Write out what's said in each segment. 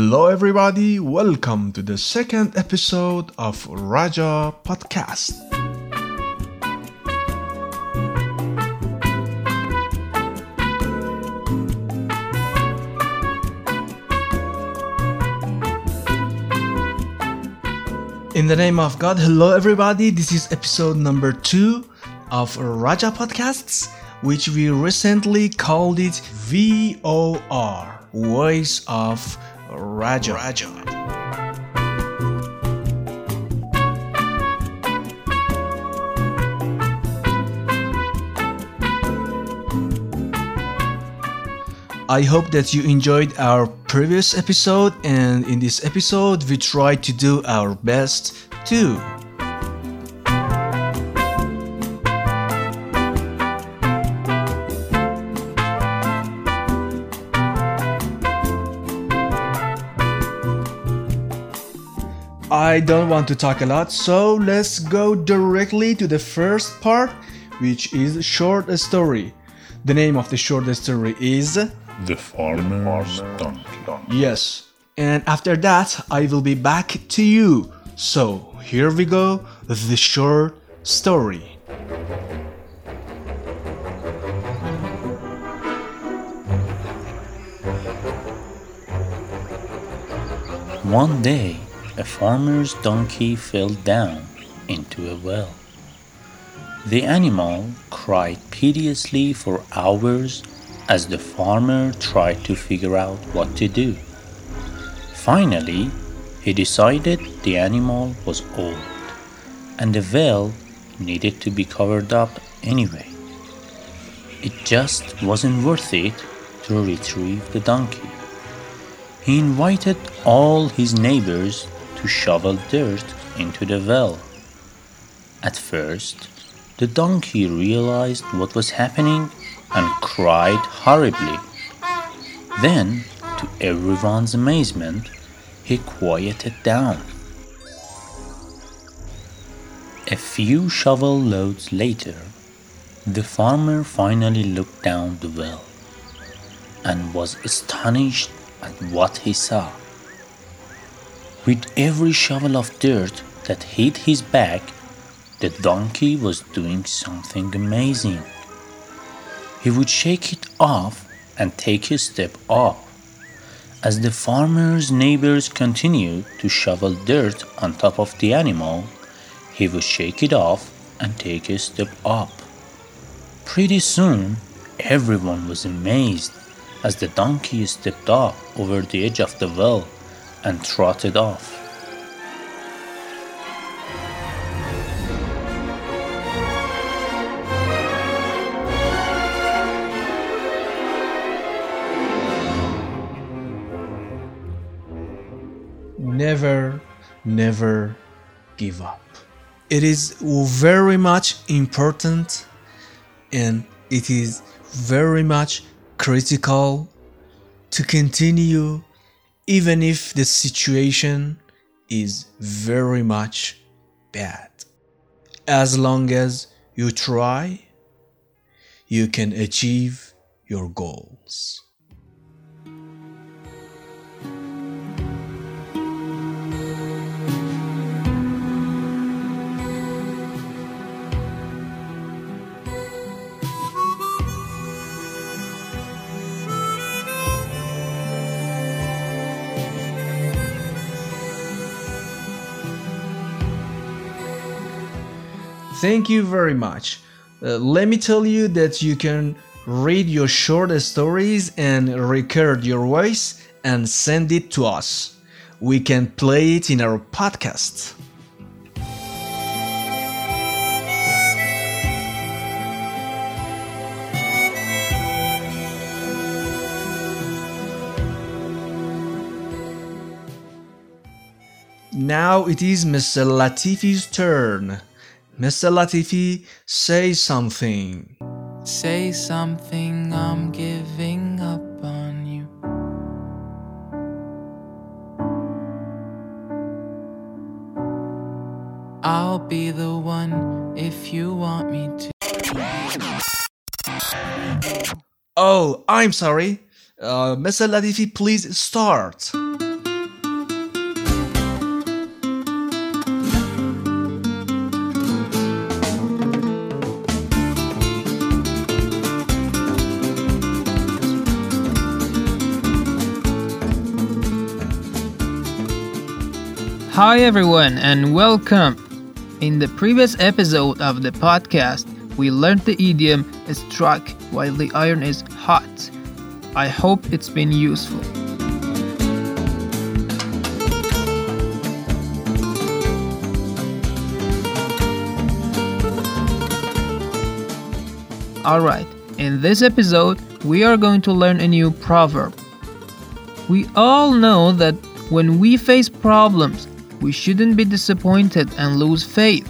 Hello, everybody. Welcome to the second episode of Raja Podcast. In the name of God, hello, everybody. This is episode number two of Raja Podcasts, which we recently called it VOR Voice of Raja. Raja. I hope that you enjoyed our previous episode, and in this episode, we try to do our best too. I don't want to talk a lot, so let's go directly to the first part, which is short story. The name of the short story is The Farmer's Donkey. Yes. And after that, I will be back to you. So, here we go, the short story. One day, a farmer's donkey fell down into a well. The animal cried piteously for hours as the farmer tried to figure out what to do. Finally, he decided the animal was old and the well needed to be covered up anyway. It just wasn't worth it to retrieve the donkey. He invited all his neighbors to shovel dirt into the well. At first, the donkey realized what was happening and cried horribly. Then, to everyone's amazement, he quieted down. A few shovel loads later, the farmer finally looked down the well and was astonished at what he saw. With every shovel of dirt that hit his back, the donkey was doing something amazing. He would shake it off and take a step up. As the farmer's neighbors continued to shovel dirt on top of the animal, he would shake it off and take a step up. Pretty soon, everyone was amazed as the donkey stepped up over the edge of the well and trotted off. Never, never give up. It is very much important and it is very much critical to continue even if the situation is very much bad. As long as you try, you can achieve your goals. Thank you very much. Uh, let me tell you that you can read your short stories and record your voice and send it to us. We can play it in our podcast. Now it is Mr. Latifi's turn. Mr. Latifi, say something. Say something, I'm giving up on you. I'll be the one if you want me to. Oh, I'm sorry. Uh, Mr. Latifi, please start. Hi, everyone, and welcome. In the previous episode of the podcast, we learned the idiom struck while the iron is hot. I hope it's been useful. Alright, in this episode, we are going to learn a new proverb. We all know that when we face problems, we shouldn't be disappointed and lose faith.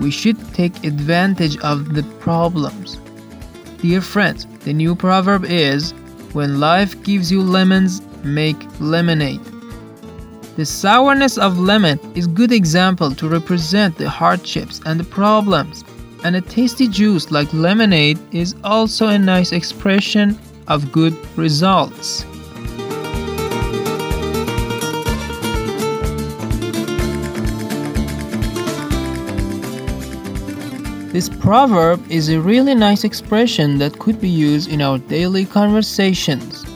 We should take advantage of the problems. Dear friends, the new proverb is When life gives you lemons, make lemonade. The sourness of lemon is good example to represent the hardships and the problems. And a tasty juice like lemonade is also a nice expression of good results. This proverb is a really nice expression that could be used in our daily conversations.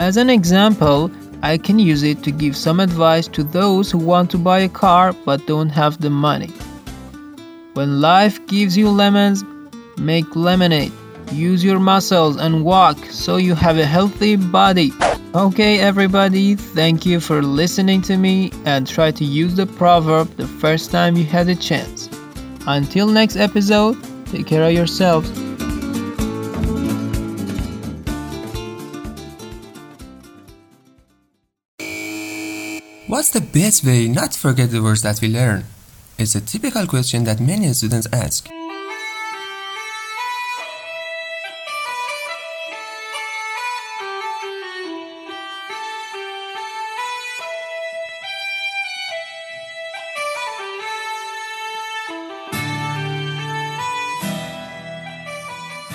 As an example, I can use it to give some advice to those who want to buy a car but don't have the money. When life gives you lemons, make lemonade. Use your muscles and walk so you have a healthy body. Okay, everybody, thank you for listening to me and try to use the proverb the first time you had a chance. Until next episode, take care of yourselves. What's the best way not to forget the words that we learn? It's a typical question that many students ask.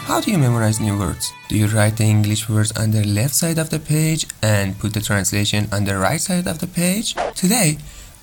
How do you memorize new words? Do you write the English words on the left side of the page and put the translation on the right side of the page? Today,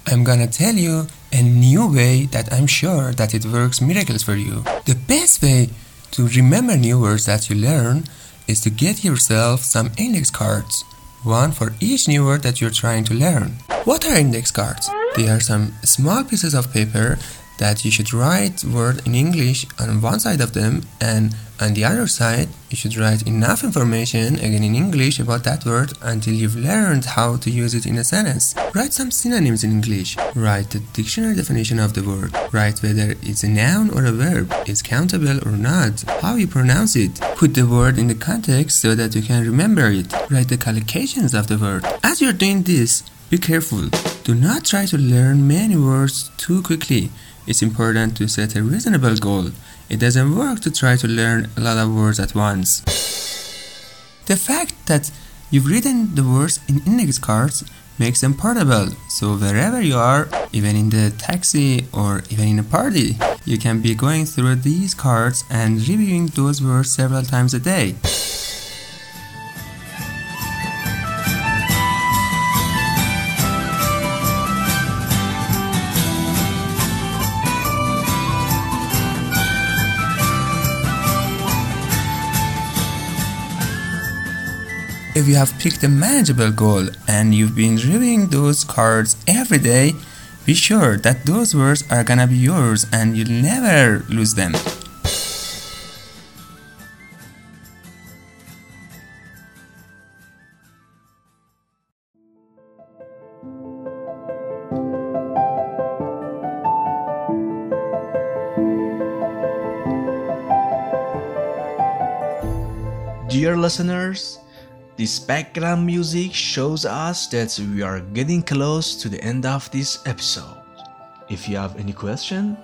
I'm gonna tell you a new way that I'm sure that it works miracles for you. The best way to remember new words that you learn is to get yourself some index cards, one for each new word that you're trying to learn. What are index cards? They are some small pieces of paper that you should write word in English on one side of them and on the other side you should write enough information again in English about that word until you've learned how to use it in a sentence. Write some synonyms in English. Write the dictionary definition of the word. Write whether it's a noun or a verb, is countable or not, how you pronounce it. Put the word in the context so that you can remember it. Write the collocations of the word. As you're doing this, be careful. Do not try to learn many words too quickly. It's important to set a reasonable goal. It doesn't work to try to learn a lot of words at once. The fact that you've written the words in index cards makes them portable, so wherever you are, even in the taxi or even in a party, you can be going through these cards and reviewing those words several times a day. If you have picked a manageable goal and you've been reviewing those cards every day, be sure that those words are gonna be yours and you'll never lose them. Dear listeners, this background music shows us that we are getting close to the end of this episode. If you have any question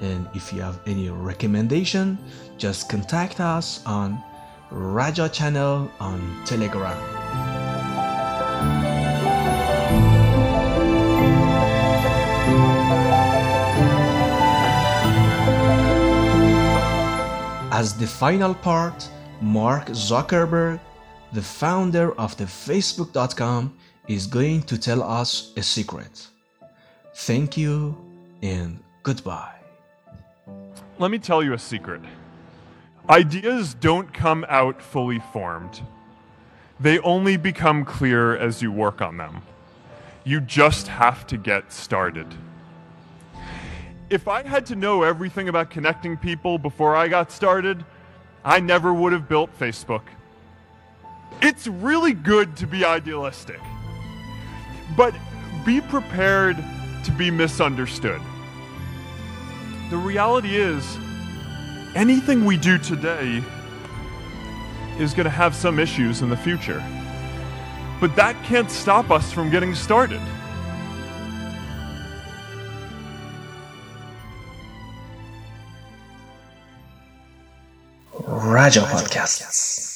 and if you have any recommendation, just contact us on Raja channel on Telegram. As the final part, Mark Zuckerberg, the founder of the Facebook.com, is going to tell us a secret. Thank you and goodbye. Let me tell you a secret. Ideas don't come out fully formed. They only become clear as you work on them. You just have to get started. If I had to know everything about connecting people before I got started, I never would have built Facebook. It's really good to be idealistic, but be prepared to be misunderstood. The reality is, anything we do today is going to have some issues in the future. But that can't stop us from getting started. Raja Podcasts.